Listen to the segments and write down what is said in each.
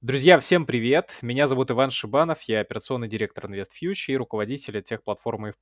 Друзья, всем привет! Меня зовут Иван Шибанов, я операционный директор InvestFuture и руководитель техплатформы F+.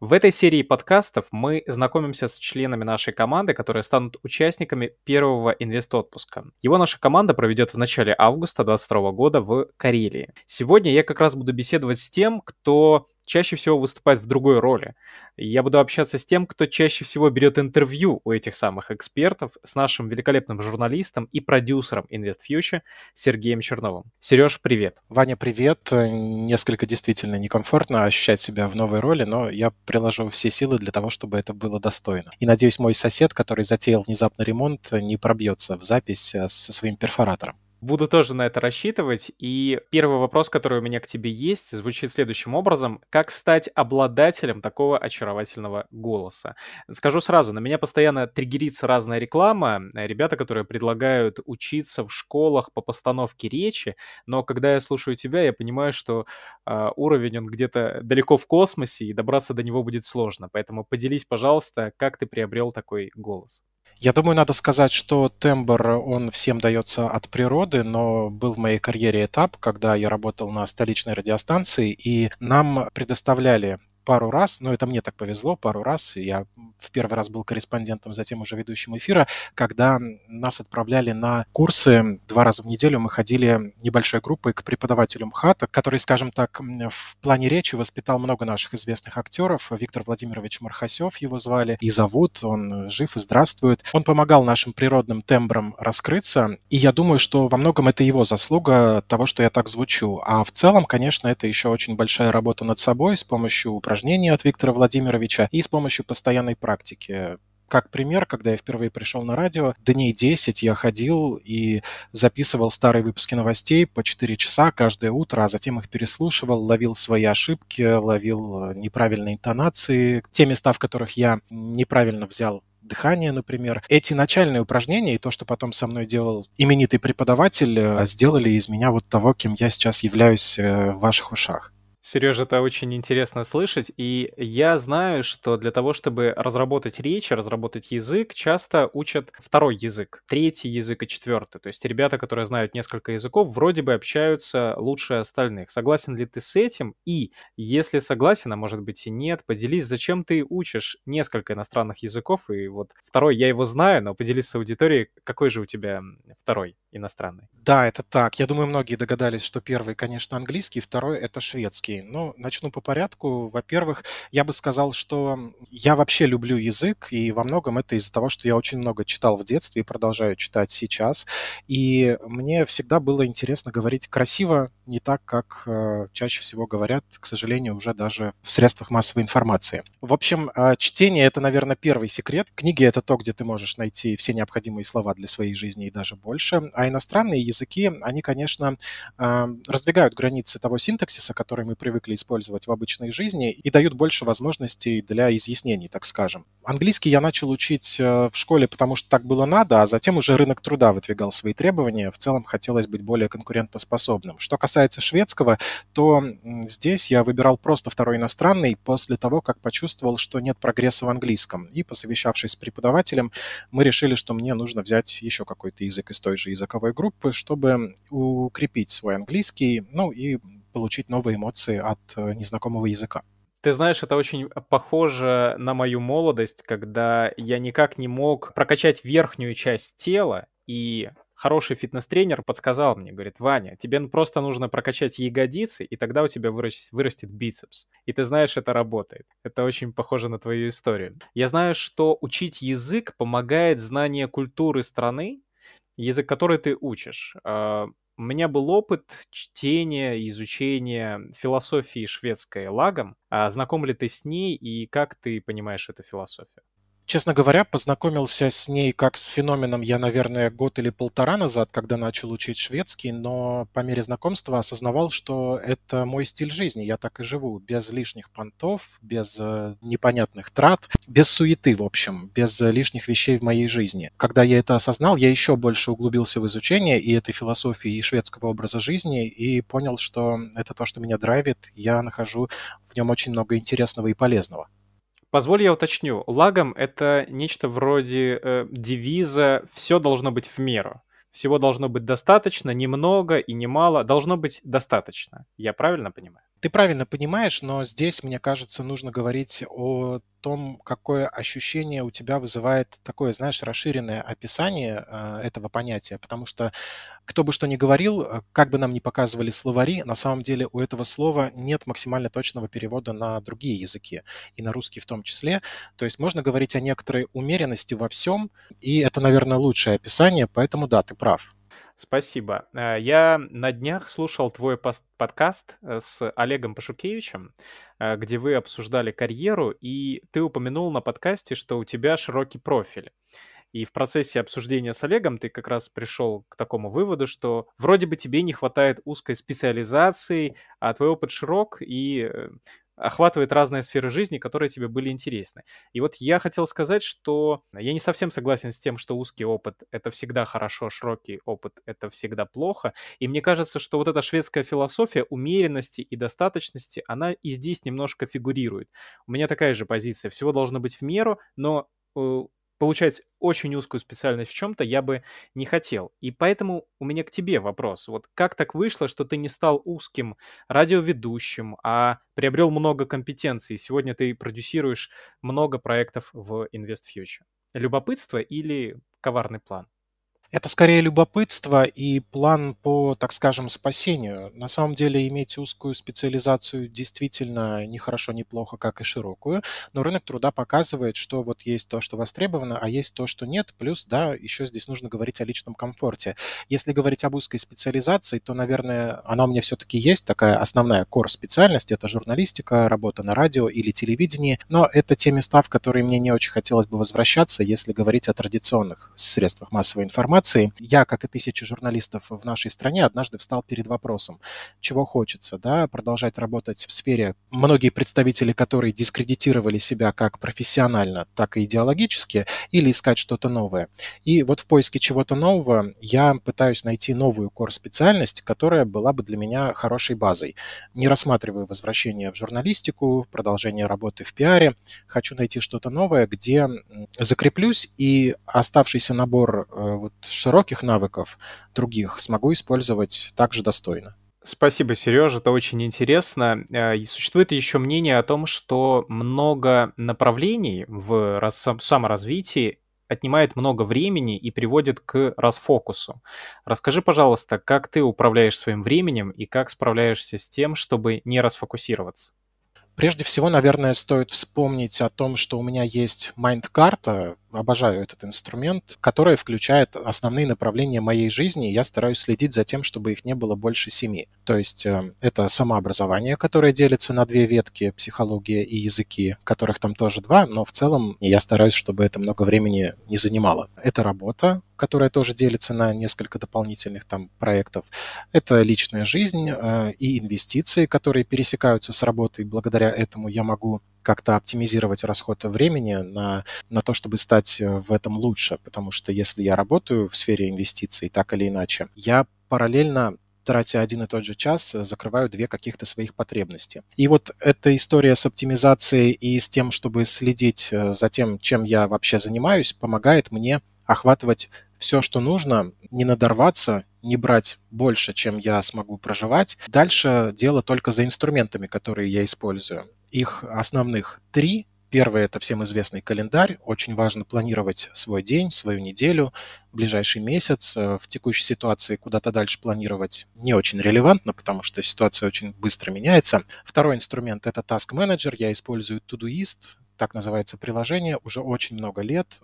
В этой серии подкастов мы знакомимся с членами нашей команды, которые станут участниками первого инвест-отпуска. Его наша команда проведет в начале августа 2022 года в Карелии. Сегодня я как раз буду беседовать с тем, кто чаще всего выступает в другой роли. Я буду общаться с тем, кто чаще всего берет интервью у этих самых экспертов, с нашим великолепным журналистом и продюсером InvestFuture Сергеем Черновым. Сереж, привет. Ваня, привет. Несколько действительно некомфортно ощущать себя в новой роли, но я приложу все силы для того, чтобы это было достойно. И надеюсь, мой сосед, который затеял внезапно ремонт, не пробьется в запись э, со своим перфоратором. Буду тоже на это рассчитывать. И первый вопрос, который у меня к тебе есть, звучит следующим образом. Как стать обладателем такого очаровательного голоса? Скажу сразу, на меня постоянно триггерится разная реклама. Ребята, которые предлагают учиться в школах по постановке речи, но когда я слушаю тебя, я понимаю, что э, уровень он где-то далеко в космосе, и добраться до него будет сложно. Поэтому поделись, пожалуйста, как ты приобрел такой голос. Я думаю, надо сказать, что тембр, он всем дается от природы, но был в моей карьере этап, когда я работал на столичной радиостанции, и нам предоставляли пару раз, но это мне так повезло, пару раз, я в первый раз был корреспондентом, затем уже ведущим эфира, когда нас отправляли на курсы два раза в неделю, мы ходили небольшой группой к преподавателю МХАТа, который, скажем так, в плане речи воспитал много наших известных актеров. Виктор Владимирович Мархасев его звали и зовут, он жив и здравствует. Он помогал нашим природным тембрам раскрыться, и я думаю, что во многом это его заслуга того, что я так звучу. А в целом, конечно, это еще очень большая работа над собой с помощью упражнений упражнения от Виктора Владимировича и с помощью постоянной практики. Как пример, когда я впервые пришел на радио, дней 10 я ходил и записывал старые выпуски новостей по 4 часа каждое утро, а затем их переслушивал, ловил свои ошибки, ловил неправильные интонации, те места, в которых я неправильно взял дыхание, например. Эти начальные упражнения и то, что потом со мной делал именитый преподаватель, э, сделали из меня вот того, кем я сейчас являюсь э, в ваших ушах. Сережа, это очень интересно слышать, и я знаю, что для того, чтобы разработать речь, разработать язык, часто учат второй язык, третий язык и четвертый. То есть ребята, которые знают несколько языков, вроде бы общаются лучше остальных. Согласен ли ты с этим? И если согласен, а может быть и нет, поделись, зачем ты учишь несколько иностранных языков, и вот второй я его знаю, но поделись с аудиторией, какой же у тебя второй иностранный? Да, это так. Я думаю, многие догадались, что первый, конечно, английский, второй — это шведский. Ну, начну по порядку. Во-первых, я бы сказал, что я вообще люблю язык, и во многом это из-за того, что я очень много читал в детстве и продолжаю читать сейчас. И мне всегда было интересно говорить красиво, не так, как э, чаще всего говорят, к сожалению, уже даже в средствах массовой информации. В общем, э, чтение — это, наверное, первый секрет. Книги — это то, где ты можешь найти все необходимые слова для своей жизни и даже больше. А иностранные языки, они, конечно, э, раздвигают границы того синтаксиса, который мы привыкли использовать в обычной жизни, и дают больше возможностей для изъяснений, так скажем. Английский я начал учить э, в школе, потому что так было надо, а затем уже рынок труда выдвигал свои требования. В целом хотелось быть более конкурентоспособным. Что касается шведского, то здесь я выбирал просто второй иностранный после того, как почувствовал, что нет прогресса в английском. И посовещавшись с преподавателем, мы решили, что мне нужно взять еще какой-то язык из той же языковой группы, чтобы укрепить свой английский, ну и получить новые эмоции от э, незнакомого языка. Ты знаешь, это очень похоже на мою молодость, когда я никак не мог прокачать верхнюю часть тела, и хороший фитнес-тренер подсказал мне, говорит, Ваня, тебе просто нужно прокачать ягодицы, и тогда у тебя вырастет, вырастет бицепс. И ты знаешь, это работает. Это очень похоже на твою историю. Я знаю, что учить язык помогает знание культуры страны, язык, который ты учишь. У меня был опыт чтения, изучения философии шведской лагом. А знаком ли ты с ней и как ты понимаешь эту философию? Честно говоря, познакомился с ней как с феноменом я, наверное, год или полтора назад, когда начал учить шведский, но по мере знакомства осознавал, что это мой стиль жизни. Я так и живу, без лишних понтов, без э, непонятных трат, без суеты, в общем, без лишних вещей в моей жизни. Когда я это осознал, я еще больше углубился в изучение и этой философии, и шведского образа жизни, и понял, что это то, что меня драйвит. Я нахожу в нем очень много интересного и полезного. Позволь я уточню. Лагом это нечто вроде э, девиза «все должно быть в меру». всего должно быть достаточно, немного и немало, должно быть достаточно. Я правильно понимаю? Ты правильно понимаешь, но здесь, мне кажется, нужно говорить о том, какое ощущение у тебя вызывает такое, знаешь, расширенное описание э, этого понятия. Потому что кто бы что ни говорил, э, как бы нам ни показывали словари, на самом деле у этого слова нет максимально точного перевода на другие языки, и на русский в том числе. То есть можно говорить о некоторой умеренности во всем, и это, наверное, лучшее описание, поэтому да, ты прав. Спасибо. Э, я на днях слушал твой подкаст э, с Олегом Пашукевичем, э, где вы обсуждали карьеру, и ты упомянул на подкасте, что у тебя широкий профиль. И в процессе обсуждения с Олегом ты как раз пришел к такому выводу, что вроде бы тебе не хватает узкой специализации, а твой опыт широк, и охватывает разные сферы жизни, которые тебе были интересны. И вот я хотел сказать, что я не совсем согласен с тем, что узкий опыт — это всегда хорошо, широкий опыт — это всегда плохо. И мне кажется, что вот эта шведская философия умеренности и достаточности, она и здесь немножко фигурирует. У меня такая же позиция. Всего должно быть в меру, но э, получать очень узкую специальность в чем-то я бы не хотел. И поэтому у меня к тебе вопрос. Вот как так вышло, что ты не стал узким радиоведущим, а приобрел много компетенций? Сегодня ты продюсируешь много проектов в InvestFuture. Любопытство или коварный план? Это скорее любопытство и план по, так скажем, спасению. На самом деле иметь узкую специализацию действительно не хорошо, не плохо, как и широкую, но рынок труда показывает, что вот есть то, что востребовано, а есть то, что нет. Плюс, да, еще здесь нужно говорить о личном комфорте. Если говорить об узкой специализации, то, наверное, она у меня все-таки есть, такая основная кор-специальность, это журналистика, работа на радио или телевидении, но это те места, в которые мне не очень хотелось бы возвращаться, если говорить о традиционных средствах массовой информации, информации. Я, как и тысячи журналистов в нашей стране, однажды встал перед вопросом, чего хочется, да, продолжать работать в сфере, многие представители которой дискредитировали себя как профессионально, так и идеологически, или искать что-то новое. И вот в поиске чего-то нового я пытаюсь найти новую кор-специальность, которая была бы для меня хорошей базой. Не рассматриваю возвращение в журналистику, продолжение работы в пиаре. Хочу найти что-то новое, где закреплюсь и оставшийся набор э, вот широких навыков других смогу использовать также достойно. Спасибо, Сережа, это очень интересно. Э, и существует еще мнение о том, что много направлений в саморазвитии отнимает много времени и приводит к расфокусу. Расскажи, пожалуйста, как ты управляешь своим временем и как справляешься с тем, чтобы не расфокусироваться? Прежде всего, наверное, стоит вспомнить о том, что у меня есть майнд-карта, обожаю этот инструмент, который включает основные направления моей жизни, и я стараюсь следить за тем, чтобы их не было больше семи. То есть э, это самообразование, которое делится на две ветки, психология и языки, которых там тоже два, но в целом я стараюсь, чтобы это много времени не занимало. Это работа, которая тоже делится на несколько дополнительных там проектов. Это личная жизнь э, и инвестиции, которые пересекаются с работой. Благодаря этому я могу как-то оптимизировать расход времени на, на то, чтобы стать э, в этом лучше. Потому что если я работаю в сфере инвестиций так или иначе, я параллельно тратя один и тот же час, закрываю две каких-то своих потребности. И вот эта история с оптимизацией и с тем, чтобы следить э, за тем, чем я вообще занимаюсь, помогает мне охватывать все, что нужно, не надорваться, не брать больше, чем я смогу проживать. Дальше дело только за инструментами, которые я использую. Их основных три. Первое – это всем известный календарь. Очень важно планировать свой день, свою неделю, ближайший месяц. Э, в текущей ситуации куда-то дальше планировать не очень релевантно, потому что ситуация очень быстро меняется. Второй инструмент – это Task Manager. Я использую Todoist так называется приложение, уже очень много лет.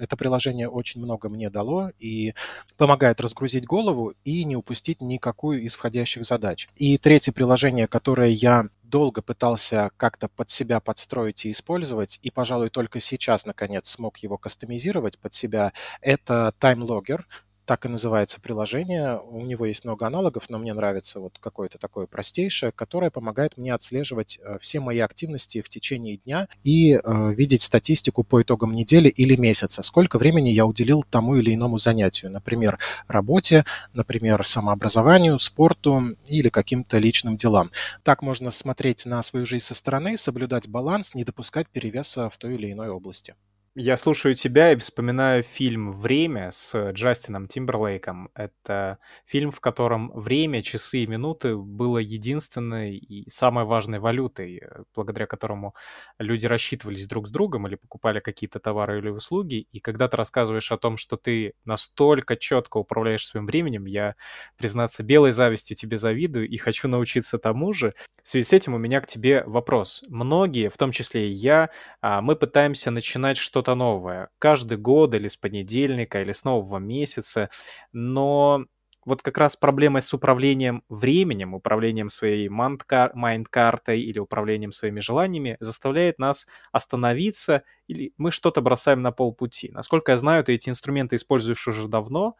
Это приложение очень много мне дало и помогает разгрузить голову и не упустить никакую из входящих задач. И третье приложение, которое я долго пытался как-то под себя подстроить и использовать, и, пожалуй, только сейчас, наконец, смог его кастомизировать под себя, это TimeLogger так и называется приложение. У него есть много аналогов, но мне нравится вот какое-то такое простейшее, которое помогает мне отслеживать э, все мои активности в течение дня и э, видеть статистику по итогам недели или месяца, сколько времени я уделил тому или иному занятию, например, работе, например, самообразованию, спорту или каким-то личным делам. Так можно смотреть на свою жизнь со стороны, соблюдать баланс, не допускать перевеса в той или иной области. Я слушаю тебя и вспоминаю фильм «Время» с Джастином Тимберлейком. Это фильм, в котором время, часы и минуты было единственной и самой важной валютой, э, благодаря которому люди рассчитывались друг с другом или покупали какие-то товары или услуги. И когда ты рассказываешь о том, что ты настолько четко управляешь своим временем, я, признаться, белой завистью тебе завидую и хочу научиться тому же. В связи с этим у меня к тебе вопрос. Многие, в том числе и я, а, мы пытаемся начинать что-то что-то новое. Каждый год или с понедельника, или с нового месяца. Но вот как раз проблема с управлением временем, управлением своей майнд-картой или управлением своими желаниями заставляет нас остановиться или мы что-то бросаем на полпути. Насколько я знаю, ты эти инструменты используешь уже давно.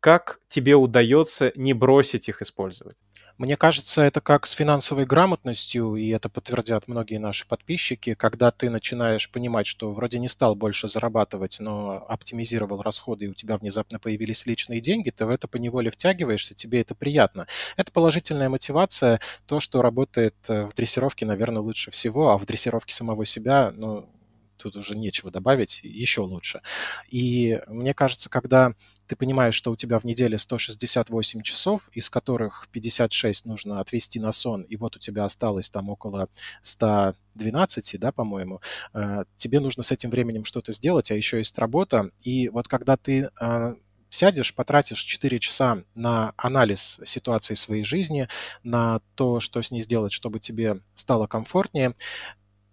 Как тебе удается не бросить их использовать? Мне кажется, это как с финансовой грамотностью, и это подтвердят многие наши подписчики, когда ты начинаешь понимать, что вроде не стал больше зарабатывать, но оптимизировал расходы, и у тебя внезапно появились личные деньги, ты в это поневоле втягиваешься, тебе это приятно. Это положительная мотивация, то, что работает э, в дрессировке, наверное, лучше всего, а в дрессировке самого себя, ну, тут уже нечего добавить, еще лучше. И мне кажется, когда ты понимаешь, что у тебя в неделе 168 часов, из которых 56 нужно отвести на сон, и вот у тебя осталось там около 112, да, по-моему, э, тебе нужно с этим временем что-то сделать, а еще есть работа. И вот когда ты э, сядешь, потратишь 4 часа на анализ ситуации своей жизни, на то, что с ней сделать, чтобы тебе стало комфортнее,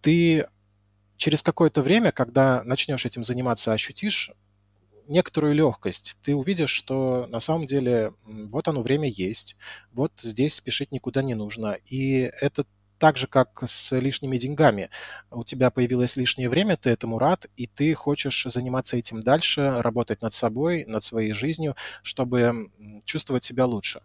ты через какое-то время, когда начнешь этим заниматься, ощутишь некоторую легкость. Ты увидишь, что на самом деле вот оно время есть, вот здесь спешить никуда не нужно. И это так же, как с лишними деньгами. У тебя появилось лишнее время, ты этому рад, и ты хочешь заниматься этим дальше, работать над собой, над своей жизнью, чтобы чувствовать себя лучше.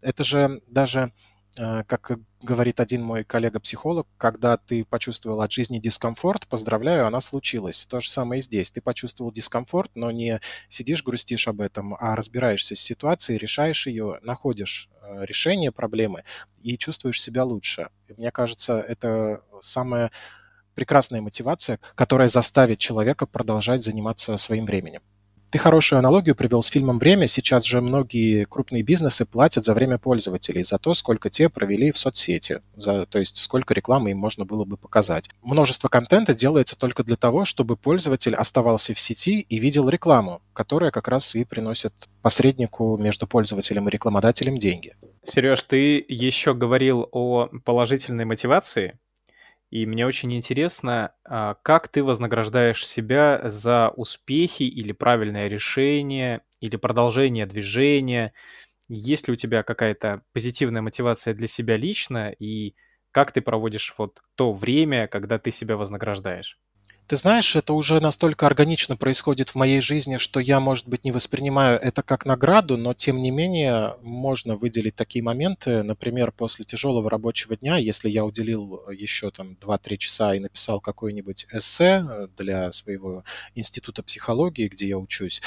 Это же даже как говорит один мой коллега-психолог, когда ты почувствовал от жизни дискомфорт, поздравляю, она случилась. То же самое и здесь. Ты почувствовал дискомфорт, но не сидишь, грустишь об этом, а разбираешься с ситуацией, решаешь ее, находишь э, решение проблемы и чувствуешь себя лучше. Мне кажется, это самая прекрасная мотивация, которая заставит человека продолжать заниматься своим временем. Ты хорошую аналогию привел с фильмом «Время». Сейчас же многие крупные бизнесы платят за время пользователей, за то, сколько те провели в соцсети, за, то есть сколько рекламы им можно было бы показать. Множество контента делается только для того, чтобы пользователь оставался в сети и видел рекламу, которая как раз и приносит посреднику между пользователем и рекламодателем деньги. Сереж, ты еще говорил о положительной мотивации, и мне очень интересно, а, как ты вознаграждаешь себя за успехи или правильное решение, или продолжение движения. Есть ли у тебя какая-то позитивная мотивация для себя лично, и как ты проводишь вот то время, когда ты себя вознаграждаешь? Ты знаешь, это уже настолько органично происходит в моей жизни, что я, может быть, не воспринимаю это как награду, но тем не менее можно выделить такие моменты. Например, после тяжелого рабочего дня, если я уделил еще там 2-3 часа и написал какое-нибудь эссе для своего института психологии, где я учусь,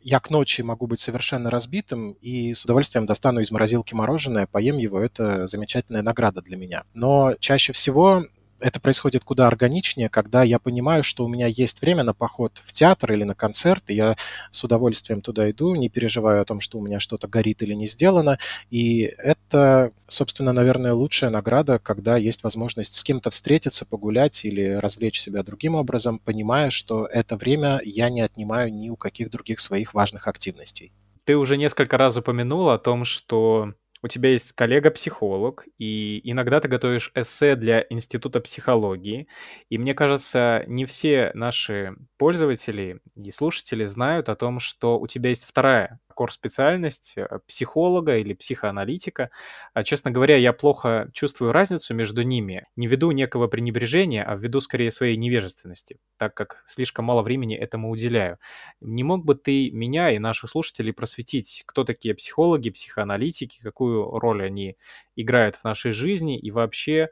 я к ночи могу быть совершенно разбитым и с удовольствием достану из морозилки мороженое, поем его. Это замечательная награда для меня. Но чаще всего это происходит куда органичнее, когда я понимаю, что у меня есть время на поход в театр или на концерт, и я с удовольствием туда иду, не переживаю о том, что у меня что-то горит или не сделано. И это, собственно, наверное, лучшая награда, когда есть возможность с кем-то встретиться, погулять или развлечь себя другим образом, понимая, что это время я не отнимаю ни у каких других своих важных активностей. Ты уже несколько раз упомянул о том, что у тебя есть коллега-психолог, и иногда ты готовишь эссе для Института психологии. И мне кажется, не все наши пользователи и слушатели знают о том, что у тебя есть вторая кор-специальность э, психолога или психоаналитика. А, честно говоря, я плохо чувствую разницу между ними, не ввиду некого пренебрежения, а ввиду скорее своей невежественности, так как слишком мало времени этому уделяю. Не мог бы ты меня и наших слушателей просветить, кто такие психологи, психоаналитики, какую роль они играют в нашей жизни и вообще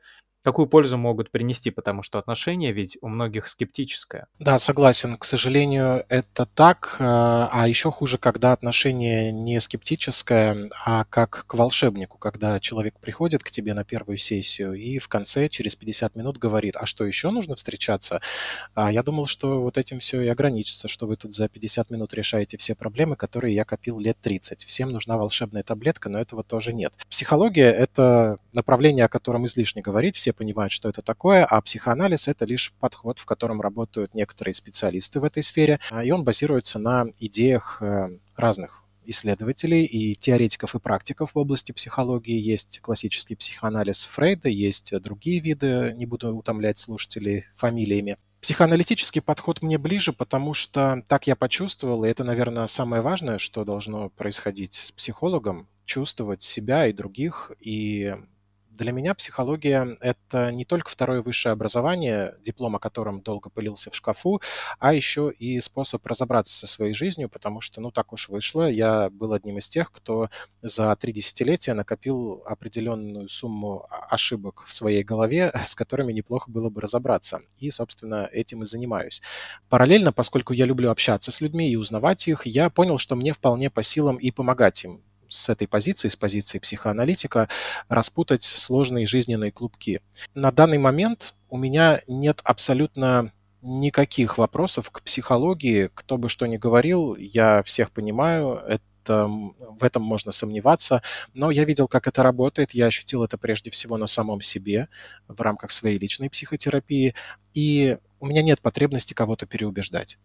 какую пользу могут принести, потому что отношение ведь у многих скептическое. Да, согласен. К сожалению, это так. Э, а еще хуже, когда отношение не скептическое, а как к волшебнику, когда человек приходит к тебе на первую сессию и в конце, через 50 минут, говорит, а что еще нужно встречаться? А я думал, что вот этим все и ограничится, что вы тут за 50 минут решаете все проблемы, которые я копил лет 30. Всем нужна волшебная таблетка, но этого тоже нет. Психология — это направление, о котором излишне говорить, все понимают, что это такое, а психоанализ — это лишь подход, в котором работают некоторые специалисты в этой сфере, а, и он базируется на идеях э, разных исследователей и теоретиков и практиков в области психологии. Есть классический психоанализ Фрейда, есть другие виды, не буду утомлять слушателей фамилиями. Психоаналитический подход мне ближе, потому что так я почувствовал, и это, наверное, самое важное, что должно происходить с психологом, чувствовать себя и других, и для меня психология — это не только второе высшее образование, диплом о котором долго пылился в шкафу, а еще и способ разобраться со своей жизнью, потому что, ну, так уж вышло, я был одним из тех, кто за три десятилетия накопил определенную сумму ошибок в своей голове, с которыми неплохо было бы разобраться. И, собственно, этим и занимаюсь. Параллельно, поскольку я люблю общаться с людьми и узнавать их, я понял, что мне вполне по силам и помогать им с этой позиции, с позиции психоаналитика, распутать сложные жизненные клубки. На данный момент у меня нет абсолютно никаких вопросов к психологии. Кто бы что ни говорил, я всех понимаю, это, в этом можно сомневаться, но я видел, как это работает, я ощутил это прежде всего на самом себе в рамках своей личной психотерапии, и у меня нет потребности кого-то переубеждать.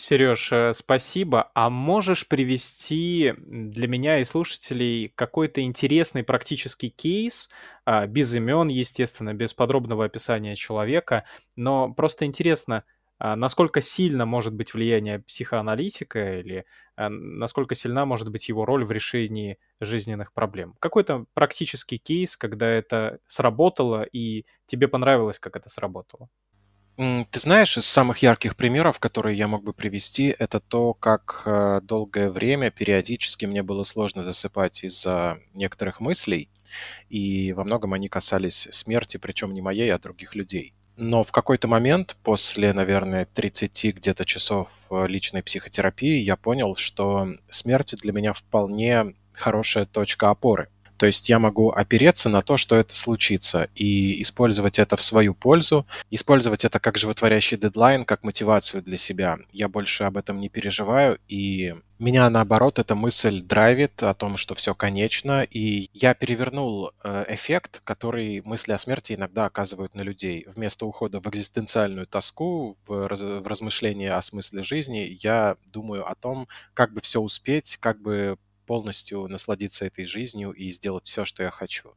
Сереж, э, спасибо. А можешь привести для меня и слушателей какой-то интересный практический кейс, а, без имен, естественно, без подробного описания человека, но просто интересно, а, насколько сильно может быть влияние психоаналитика или а, насколько сильна может быть его роль в решении жизненных проблем. Какой-то практический кейс, когда это сработало и тебе понравилось, как это сработало. Ты знаешь, из самых ярких примеров, которые я мог бы привести, это то, как э, долгое время периодически мне было сложно засыпать из-за некоторых мыслей, и во многом они касались смерти, причем не моей, а других людей. Но в какой-то момент, после, наверное, 30 где-то часов э, личной психотерапии, я понял, что смерть для меня вполне хорошая точка опоры – то есть я могу опереться на то, что это случится, и использовать это в свою пользу, использовать это как животворящий дедлайн, как мотивацию для себя. Я больше об этом не переживаю, и меня, наоборот, эта мысль драйвит о том, что все конечно, и я перевернул э, эффект, который мысли о смерти иногда оказывают на людей. Вместо ухода в экзистенциальную тоску, в, раз, в размышления о смысле жизни, я думаю о том, как бы все успеть, как бы полностью насладиться этой жизнью и сделать все, что я хочу.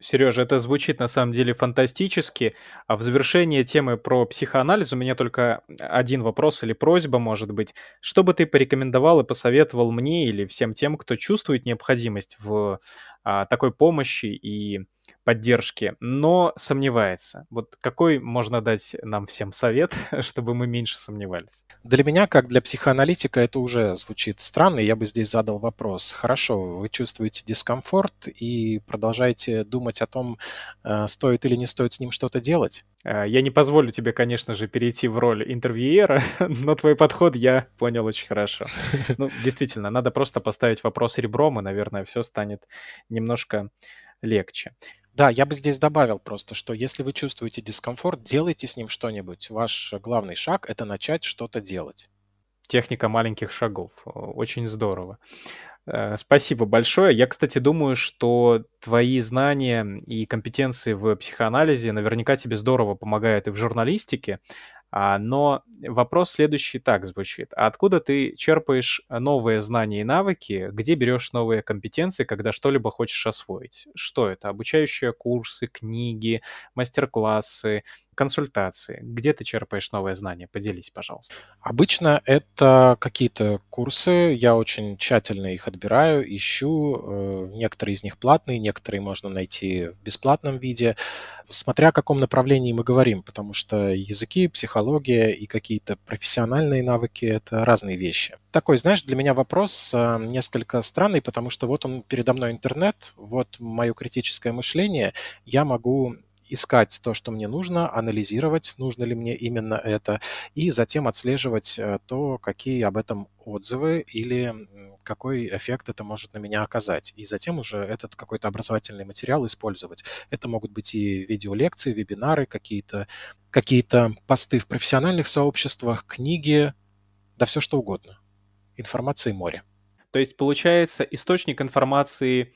Сережа, это звучит на самом деле фантастически. А в завершение темы про психоанализ у меня только один вопрос или просьба, может быть. Что бы ты порекомендовал и посоветовал мне или всем тем, кто чувствует необходимость в а, такой помощи и поддержки, но сомневается. Вот какой можно дать нам всем совет, чтобы мы меньше сомневались? Для меня, как для психоаналитика, это уже звучит странно. Я бы здесь задал вопрос. Хорошо, вы чувствуете дискомфорт и продолжаете думать о том, э, стоит или не стоит с ним что-то делать? Э, я не позволю тебе, конечно же, перейти в роль интервьюера, но твой подход я понял очень хорошо. Ну, действительно, надо просто поставить вопрос ребром, и, наверное, все станет немножко легче. Да, я бы здесь добавил просто, что если вы чувствуете дискомфорт, делайте с ним что-нибудь. Ваш главный шаг — это начать что-то делать. Техника маленьких шагов. Очень здорово. Э, спасибо большое. Я, кстати, думаю, что твои знания и компетенции в психоанализе наверняка тебе здорово помогают и в журналистике. А, но вопрос следующий так звучит. А откуда ты черпаешь новые знания и навыки? Где берешь новые компетенции, когда что-либо хочешь освоить? Что это? Обучающие курсы, книги, мастер-классы, консультации. Где ты черпаешь новые знания? Поделись, пожалуйста. Обычно это какие-то курсы. Я очень тщательно их отбираю, ищу. Э, некоторые из них платные, некоторые можно найти в бесплатном виде смотря о каком направлении мы говорим, потому что языки, психология и какие-то профессиональные навыки — это разные вещи. Такой, знаешь, для меня вопрос э, несколько странный, потому что вот он передо мной интернет, вот мое критическое мышление, я могу искать то, что мне нужно, анализировать, нужно ли мне именно это, и затем отслеживать э, то, какие об этом отзывы или какой эффект это может на меня оказать. И затем уже этот какой-то образовательный материал использовать. Это могут быть и видеолекции, вебинары, какие-то какие посты в профессиональных сообществах, книги, да все что угодно. Информации море. То есть, получается, источник информации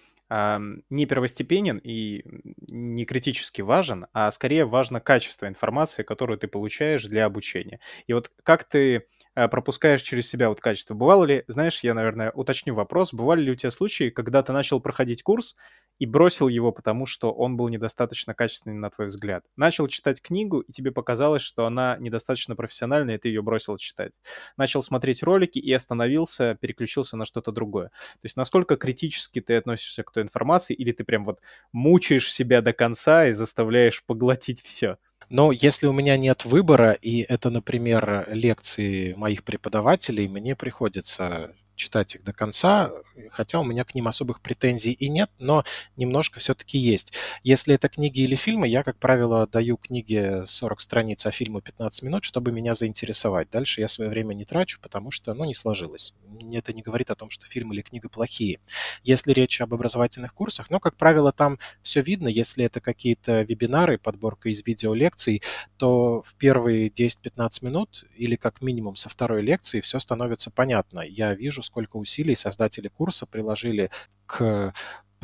не первостепенен и не критически важен, а скорее важно качество информации, которую ты получаешь для обучения. И вот как ты пропускаешь через себя вот качество? Бывало ли, знаешь, я, наверное, уточню вопрос, бывали ли у тебя случаи, когда ты начал проходить курс, и бросил его, потому что он был недостаточно качественный, на твой взгляд. Начал читать книгу, и тебе показалось, что она недостаточно профессиональная, и ты ее бросил читать. Начал смотреть ролики и остановился, переключился на что-то другое. То есть насколько критически ты относишься к той информации, или ты прям вот мучаешь себя до конца и заставляешь поглотить все? Но если у меня нет выбора, и это, например, лекции моих преподавателей, мне приходится читать их до конца, хотя у меня к ним особых претензий и нет, но немножко все-таки есть. Если это книги или фильмы, я, как правило, даю книге 40 страниц, а фильму 15 минут, чтобы меня заинтересовать. Дальше я свое время не трачу, потому что, ну, не сложилось. Это не говорит о том, что фильм или книга плохие. Если речь об образовательных курсах, ну, как правило, там все видно. Если это какие-то вебинары, подборка из видеолекций, то в первые 10-15 минут или как минимум со второй лекции все становится понятно. Я вижу, сколько усилий создатели курса приложили к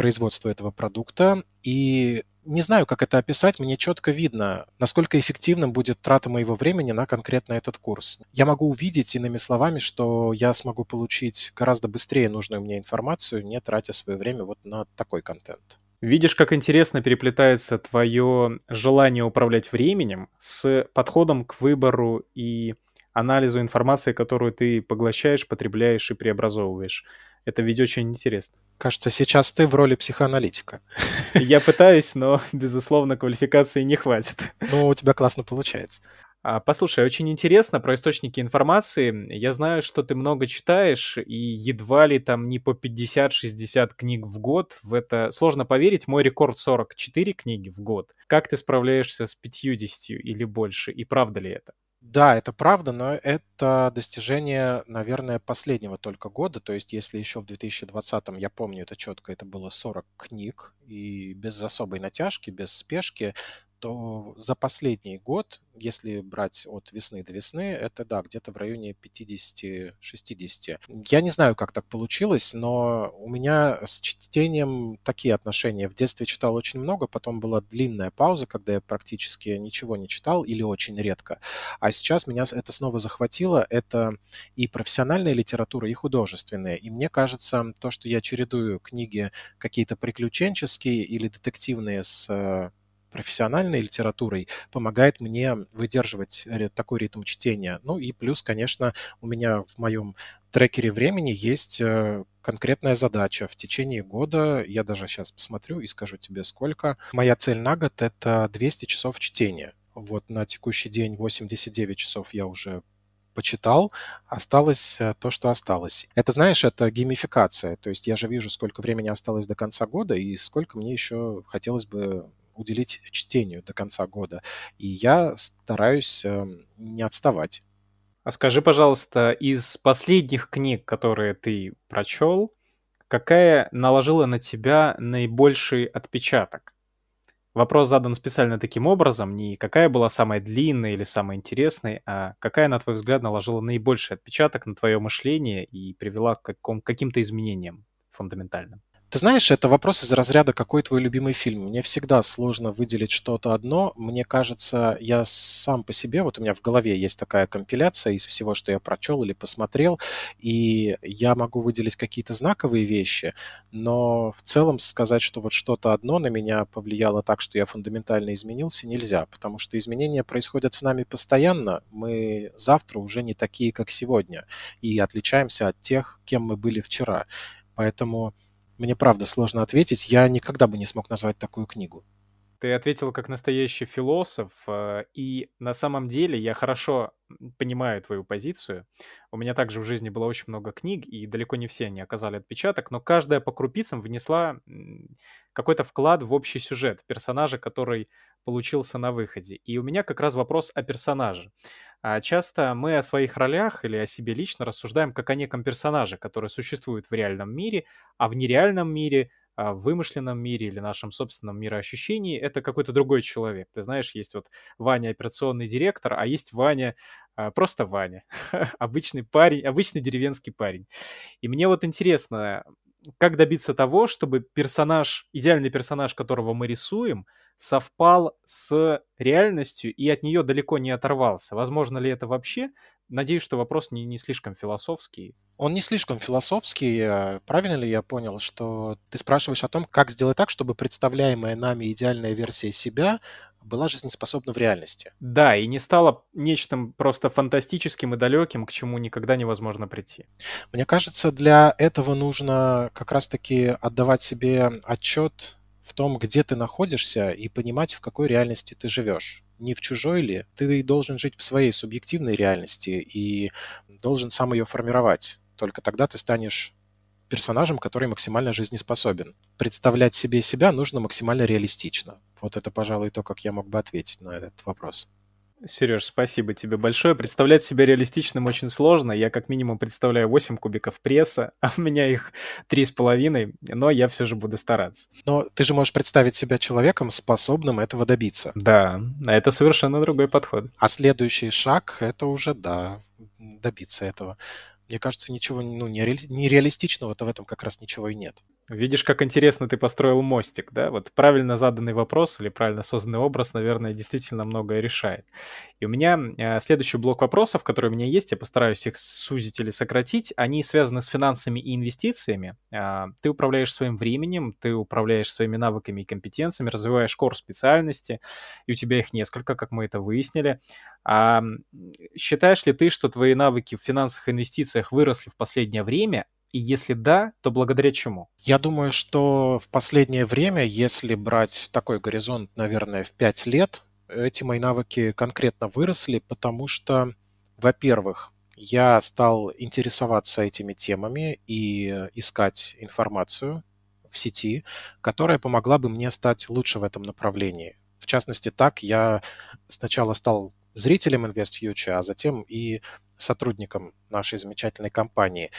производству этого продукта. И не знаю, как это описать, мне четко видно, насколько эффективным будет трата моего времени на конкретно этот курс. Я могу увидеть иными словами, что я смогу получить гораздо быстрее нужную мне информацию, не тратя свое время вот на такой контент. Видишь, как интересно переплетается твое желание управлять временем с подходом к выбору и анализу информации, которую ты поглощаешь, потребляешь и преобразовываешь. Это ведь очень интересно. Кажется, сейчас ты в роли психоаналитика. Я пытаюсь, но, безусловно, квалификации не хватит. Ну, у тебя классно получается. А, послушай, очень интересно про источники информации. Я знаю, что ты много читаешь, и едва ли там не по 50-60 книг в год. В это сложно поверить. Мой рекорд 44 книги в год. Как ты справляешься с 50 или больше? И правда ли это? Да, это правда, но это достижение, наверное, последнего только года. То есть, если еще в 2020-м, я помню это четко, это было 40 книг, и без особой натяжки, без спешки, то за последний год, если брать от весны до весны, это, да, где-то в районе 50-60. Я не знаю, как так получилось, но у меня с чтением такие отношения. В детстве читал очень много, потом была длинная пауза, когда я практически ничего не читал или очень редко. А сейчас меня это снова захватило. Это и профессиональная литература, и художественная. И мне кажется, то, что я чередую книги какие-то приключенческие или детективные с э, профессиональной литературой помогает мне выдерживать такой ритм чтения. Ну и плюс, конечно, у меня в моем трекере времени есть э, конкретная задача. В течение года, я даже сейчас посмотрю и скажу тебе сколько, моя цель на год — это 200 часов чтения. Вот на текущий день 89 часов я уже почитал, осталось э, то, что осталось. Это, знаешь, это геймификация. То есть я же вижу, сколько времени осталось до конца года и сколько мне еще хотелось бы уделить чтению до конца года. И я стараюсь эм, не отставать. А скажи, пожалуйста, из последних книг, которые ты прочел, какая наложила на тебя наибольший отпечаток? Вопрос задан специально таким образом, не какая была самая длинная или самая интересная, а какая, на твой взгляд, наложила наибольший отпечаток на твое мышление и привела к каким-то изменениям фундаментальным? Ты знаешь, это вопрос из разряда «какой твой любимый фильм?». Мне всегда сложно выделить что-то одно. Мне кажется, я сам по себе, вот у меня в голове есть такая компиляция из всего, что я прочел или посмотрел, и я могу выделить какие-то знаковые вещи, но в целом сказать, что вот что-то одно на меня повлияло так, что я фундаментально изменился, нельзя, потому что изменения происходят с нами постоянно. Мы завтра уже не такие, как сегодня, и отличаемся от тех, кем мы были вчера. Поэтому мне правда сложно ответить. Я никогда бы не смог назвать такую книгу. Ты ответил как настоящий философ, э, и на самом деле я хорошо понимаю твою позицию. У меня также в жизни было очень много книг, и далеко не все они оказали отпечаток, но каждая по крупицам внесла какой-то вклад в общий сюжет персонажа, который получился на выходе. И у меня как раз вопрос о персонаже. А часто мы о своих ролях или о себе лично рассуждаем как о неком персонаже, который существует в реальном мире, а в нереальном мире в вымышленном мире или нашем собственном мироощущении это какой-то другой человек. Ты знаешь, есть вот Ваня операционный директор, а есть Ваня а, просто Ваня, обычный парень, обычный деревенский парень. И мне вот интересно, как добиться того, чтобы персонаж, идеальный персонаж, которого мы рисуем, совпал с реальностью и от нее далеко не оторвался. Возможно ли это вообще? Надеюсь, что вопрос не, не слишком философский. Он не слишком философский. Э, правильно ли я понял, что ты спрашиваешь о том, как сделать так, чтобы представляемая нами идеальная версия себя была жизнеспособна в реальности? Да, и не стала нечто просто фантастическим и далеким, к чему никогда невозможно прийти. Мне кажется, для этого нужно как раз-таки отдавать себе отчет в том, где ты находишься, и понимать, в какой реальности ты живешь. Не в чужой ли? Ты должен жить в своей субъективной реальности и должен сам ее формировать. Только тогда ты станешь персонажем, который максимально жизнеспособен. Представлять себе себя нужно максимально реалистично. Вот это, пожалуй, то, как я мог бы ответить на этот вопрос. Сереж, спасибо тебе большое. Представлять себя реалистичным очень сложно. Я как минимум представляю 8 кубиков пресса, а у меня их 3,5, но я все же буду стараться. Но ты же можешь представить себя человеком, способным этого добиться. Да, это совершенно другой подход. А следующий шаг — это уже, да, добиться этого. Мне кажется, ничего ну, нереалистичного-то в этом как раз ничего и нет. Видишь, как интересно ты построил мостик, да? Вот правильно заданный вопрос или правильно созданный образ, наверное, действительно многое решает. И у меня э, следующий блок вопросов, которые у меня есть, я постараюсь их сузить или сократить, они связаны с финансами и инвестициями. Э, ты управляешь своим временем, ты управляешь своими навыками и компетенциями, развиваешь кор специальности, и у тебя их несколько, как мы это выяснили. А считаешь ли ты, что твои навыки в финансах и инвестициях выросли в последнее время, и если да, то благодаря чему? Я думаю, что в последнее время, если брать такой горизонт, наверное, в 5 лет, эти мои навыки конкретно выросли, потому что, во-первых, я стал интересоваться этими темами и искать информацию в сети, которая помогла бы мне стать лучше в этом направлении. В частности, так я сначала стал зрителем InvestFuture, а затем и сотрудником нашей замечательной компании.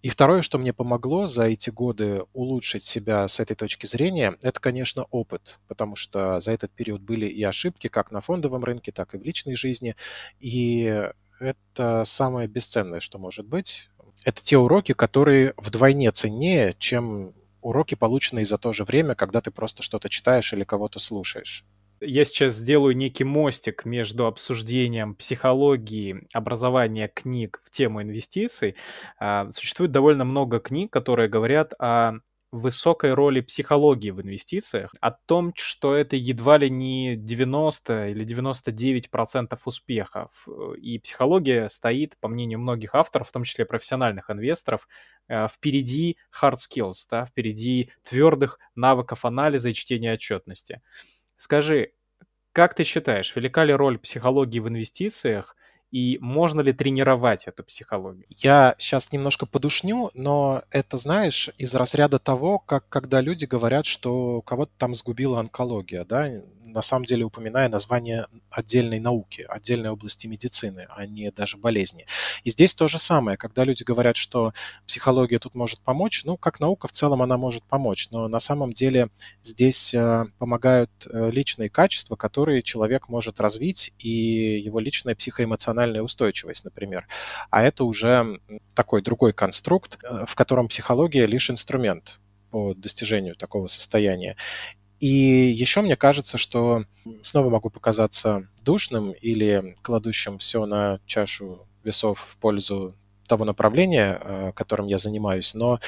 И второе, что мне помогло за эти годы улучшить себя с этой точки зрения, это, конечно, опыт, потому что за этот период были и ошибки как на фондовом рынке, так и в личной жизни. И это самое бесценное, что может быть. Это те уроки, которые вдвойне ценнее, чем уроки, полученные за то же время, когда ты просто что-то читаешь или кого-то слушаешь я сейчас сделаю некий мостик между обсуждением психологии, образования книг в тему инвестиций. А, существует довольно много книг, которые говорят о высокой роли психологии в инвестициях, о том, что это едва ли не 90 или 99 процентов успехов. И психология стоит, по мнению многих авторов, в том числе профессиональных инвесторов, э, впереди hard skills, да, впереди твердых навыков анализа и чтения отчетности. Скажи, как ты считаешь, велика ли роль психологии в инвестициях и можно ли тренировать эту психологию? Я сейчас немножко подушню, но это, знаешь, из разряда того, как когда люди говорят, что кого-то там сгубила онкология, да, на самом деле упоминая название отдельной науки, отдельной области медицины, а не даже болезни. И здесь то же самое, когда люди говорят, что психология тут может помочь, ну, как наука в целом она может помочь, но на самом деле здесь э, помогают э, личные качества, которые человек может развить, и его личная психоэмоциональная устойчивость, например. А это уже такой другой конструкт, э, в котором психология лишь инструмент по достижению такого состояния. И еще мне кажется, что снова могу показаться душным или кладущим все на чашу весов в пользу того направления, э, которым я занимаюсь, но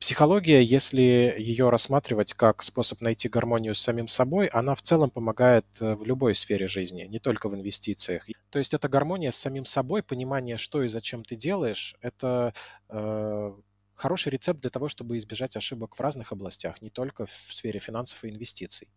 психология, если ее рассматривать как способ найти гармонию с самим собой, она в целом помогает э, в любой сфере жизни, не только в инвестициях. То есть это гармония с самим собой, понимание, что и зачем ты делаешь, это э, хороший рецепт для того, чтобы избежать ошибок в разных областях, не только в сфере финансов и инвестиций.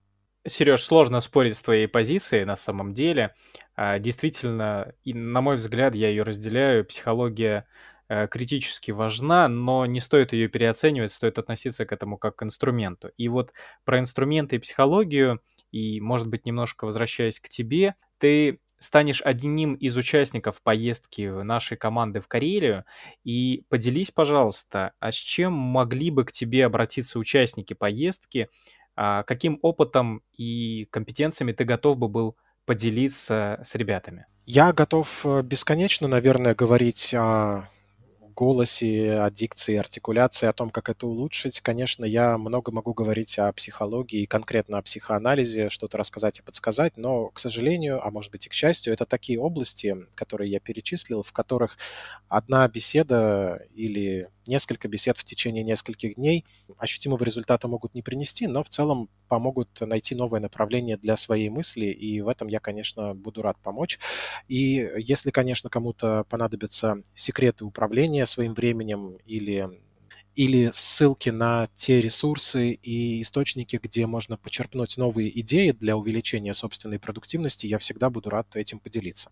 Сереж, сложно спорить с твоей позицией на самом деле. А, действительно, и на мой взгляд, я ее разделяю. Психология э, критически важна, но не стоит ее переоценивать, стоит относиться к этому как к инструменту. И вот про инструменты и психологию, и, может быть, немножко возвращаясь к тебе, ты станешь одним из участников поездки нашей команды в Карелию. И поделись, пожалуйста, а с чем могли бы к тебе обратиться участники поездки? А каким опытом и компетенциями ты готов бы был поделиться с ребятами? Я готов э, бесконечно, наверное, говорить о голосе, о дикции, артикуляции, о том, как это улучшить. Конечно, я много могу говорить о психологии и конкретно о психоанализе, что-то рассказать и подсказать, но, к сожалению, а может быть и к счастью, это такие области, которые я перечислил, в которых одна беседа или несколько бесед в течение нескольких дней ощутимого результата могут не принести, но в целом помогут найти новое направление для своей мысли, и в этом я, конечно, буду рад помочь. И если, конечно, кому-то понадобятся секреты управления своим временем или или ссылки на те ресурсы и источники, где можно почерпнуть новые идеи для увеличения собственной продуктивности, я всегда буду рад этим поделиться.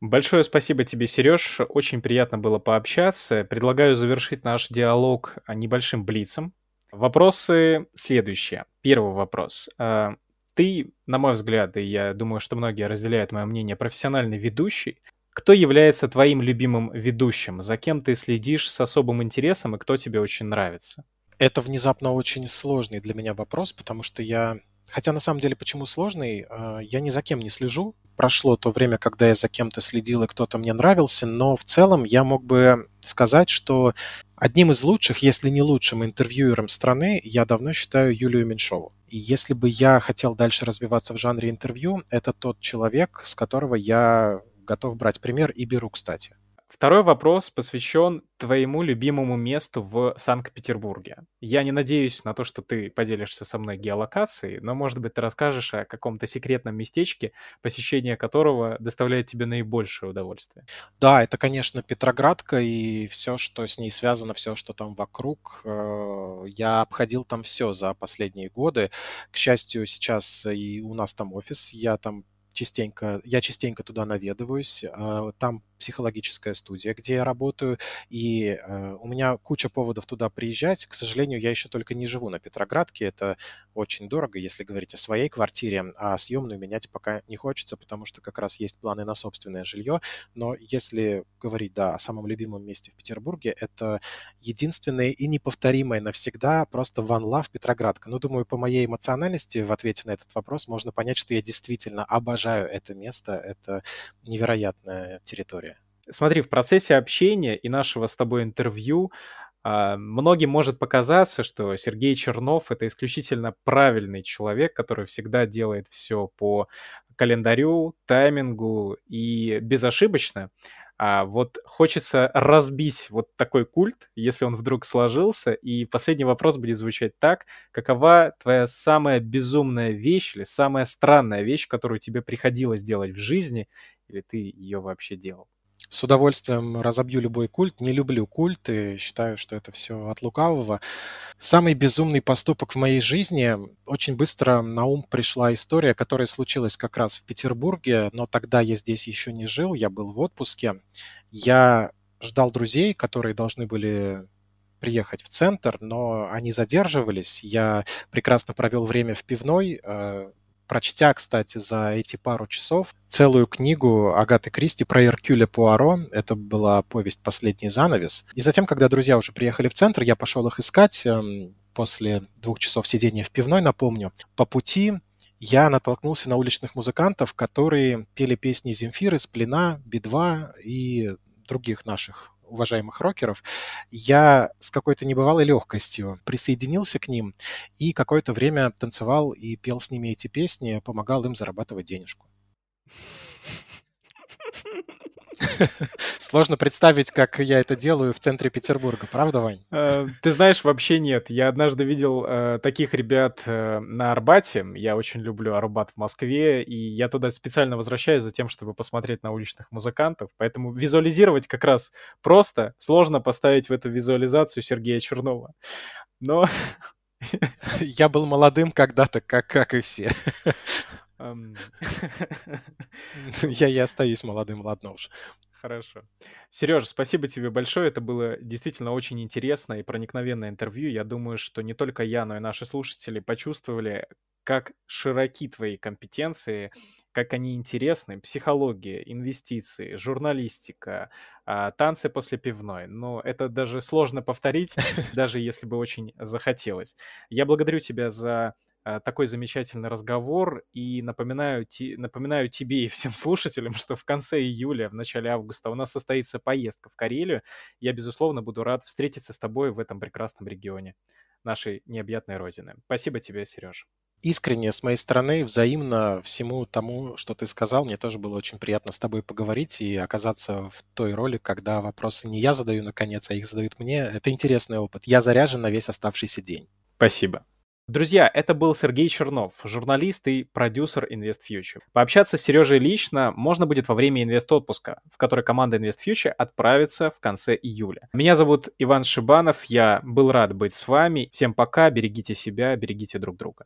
Большое спасибо тебе, Сереж. Очень приятно было пообщаться. Предлагаю завершить наш диалог небольшим блицем. Вопросы следующие. Первый вопрос. А, ты, на мой взгляд, и я думаю, что многие разделяют мое мнение, профессиональный ведущий. Кто является твоим любимым ведущим? За кем ты следишь с особым интересом и кто тебе очень нравится? Это внезапно очень сложный для меня вопрос, потому что я Хотя на самом деле почему сложный? А, я ни за кем не слежу прошло то время, когда я за кем-то следил и кто-то мне нравился, но в целом я мог бы сказать, что одним из лучших, если не лучшим интервьюером страны я давно считаю Юлию Меньшову. И если бы я хотел дальше развиваться в жанре интервью, это тот человек, с которого я готов брать пример и беру, кстати. Второй вопрос посвящен твоему любимому месту в Санкт-Петербурге. Я не надеюсь на то, что ты поделишься со мной геолокацией, но, может быть, ты расскажешь о каком-то секретном местечке, посещение которого доставляет тебе наибольшее удовольствие. Да, это, конечно, Петроградка и все, что с ней связано, все, что там вокруг. Э, я обходил там все за последние годы. К счастью, сейчас и у нас там офис, я там частенько, я частенько туда наведываюсь. Э, там психологическая студия, где я работаю, и э, у меня куча поводов туда приезжать. К сожалению, я еще только не живу на Петроградке, это очень дорого, если говорить о своей квартире, а съемную менять пока не хочется, потому что как раз есть планы на собственное жилье. Но если говорить, да, о самом любимом месте в Петербурге, это единственное и неповторимое навсегда просто One Love Петроградка. Ну, думаю, по моей эмоциональности в ответе на этот вопрос можно понять, что я действительно обожаю это место, это невероятная территория. Смотри, в процессе общения и нашего с тобой интервью а, многим может показаться, что Сергей Чернов это исключительно правильный человек, который всегда делает все по календарю, таймингу и безошибочно. А вот хочется разбить вот такой культ, если он вдруг сложился. И последний вопрос будет звучать так. Какова твоя самая безумная вещь или самая странная вещь, которую тебе приходилось делать в жизни, или ты ее вообще делал? С удовольствием разобью любой культ. Не люблю культы, считаю, что это все от лукавого. Самый безумный поступок в моей жизни. Очень быстро на ум пришла история, которая случилась как раз в Петербурге, но тогда я здесь еще не жил, я был в отпуске. Я ждал друзей, которые должны были приехать в центр, но они задерживались. Я прекрасно провел время в пивной, э, прочтя, кстати, за эти пару часов целую книгу Агаты Кристи про Эркюля Пуаро. Это была повесть «Последний занавес». И затем, когда друзья уже приехали в центр, я пошел их искать эм, после двух часов сидения в пивной, напомню. По пути я натолкнулся на уличных музыкантов, которые пели песни Земфиры, Сплина, Би-2 и других наших уважаемых рокеров, я с какой-то небывалой легкостью присоединился к ним и какое-то время танцевал и пел с ними эти песни, помогал им зарабатывать денежку. Сложно представить, как я это делаю в центре Петербурга, правда, Вань? Э, ты знаешь, вообще нет. Я однажды видел э, таких ребят э, на Арбате. Я очень люблю Арбат в Москве, и я туда специально возвращаюсь за тем, чтобы посмотреть на уличных музыкантов. Поэтому визуализировать как раз просто. Сложно поставить в эту визуализацию Сергея Чернова. Но Я был молодым когда-то, как, как и все. Я и остаюсь молодым, ладно уж. Хорошо. Сереж, спасибо тебе большое. Это было действительно очень интересное и проникновенное интервью. Я думаю, что не только я, но и наши слушатели почувствовали, как широки твои компетенции, как они интересны. Психология, инвестиции, журналистика, а, танцы после пивной. Но это даже сложно повторить, даже если бы очень захотелось. Я благодарю тебя за такой замечательный разговор. И напоминаю, ти, напоминаю тебе и всем слушателям, что в конце июля, в начале августа у нас состоится поездка в Карелию. Я, безусловно, буду рад встретиться с тобой в этом прекрасном регионе нашей необъятной родины. Спасибо тебе, Сереж. Искренне с моей стороны, взаимно всему тому, что ты сказал. Мне тоже было очень приятно с тобой поговорить и оказаться в той роли, когда вопросы не я задаю, наконец, а их задают мне. Это интересный опыт. Я заряжен на весь оставшийся день. Спасибо. Друзья, это был Сергей Чернов, журналист и продюсер InvestFuture. Пообщаться с Сережей лично можно будет во время инвест-отпуска, в который команда InvestFuture отправится в конце июля. Меня зовут Иван Шибанов, я был рад быть с вами. Всем пока, берегите себя, берегите друг друга.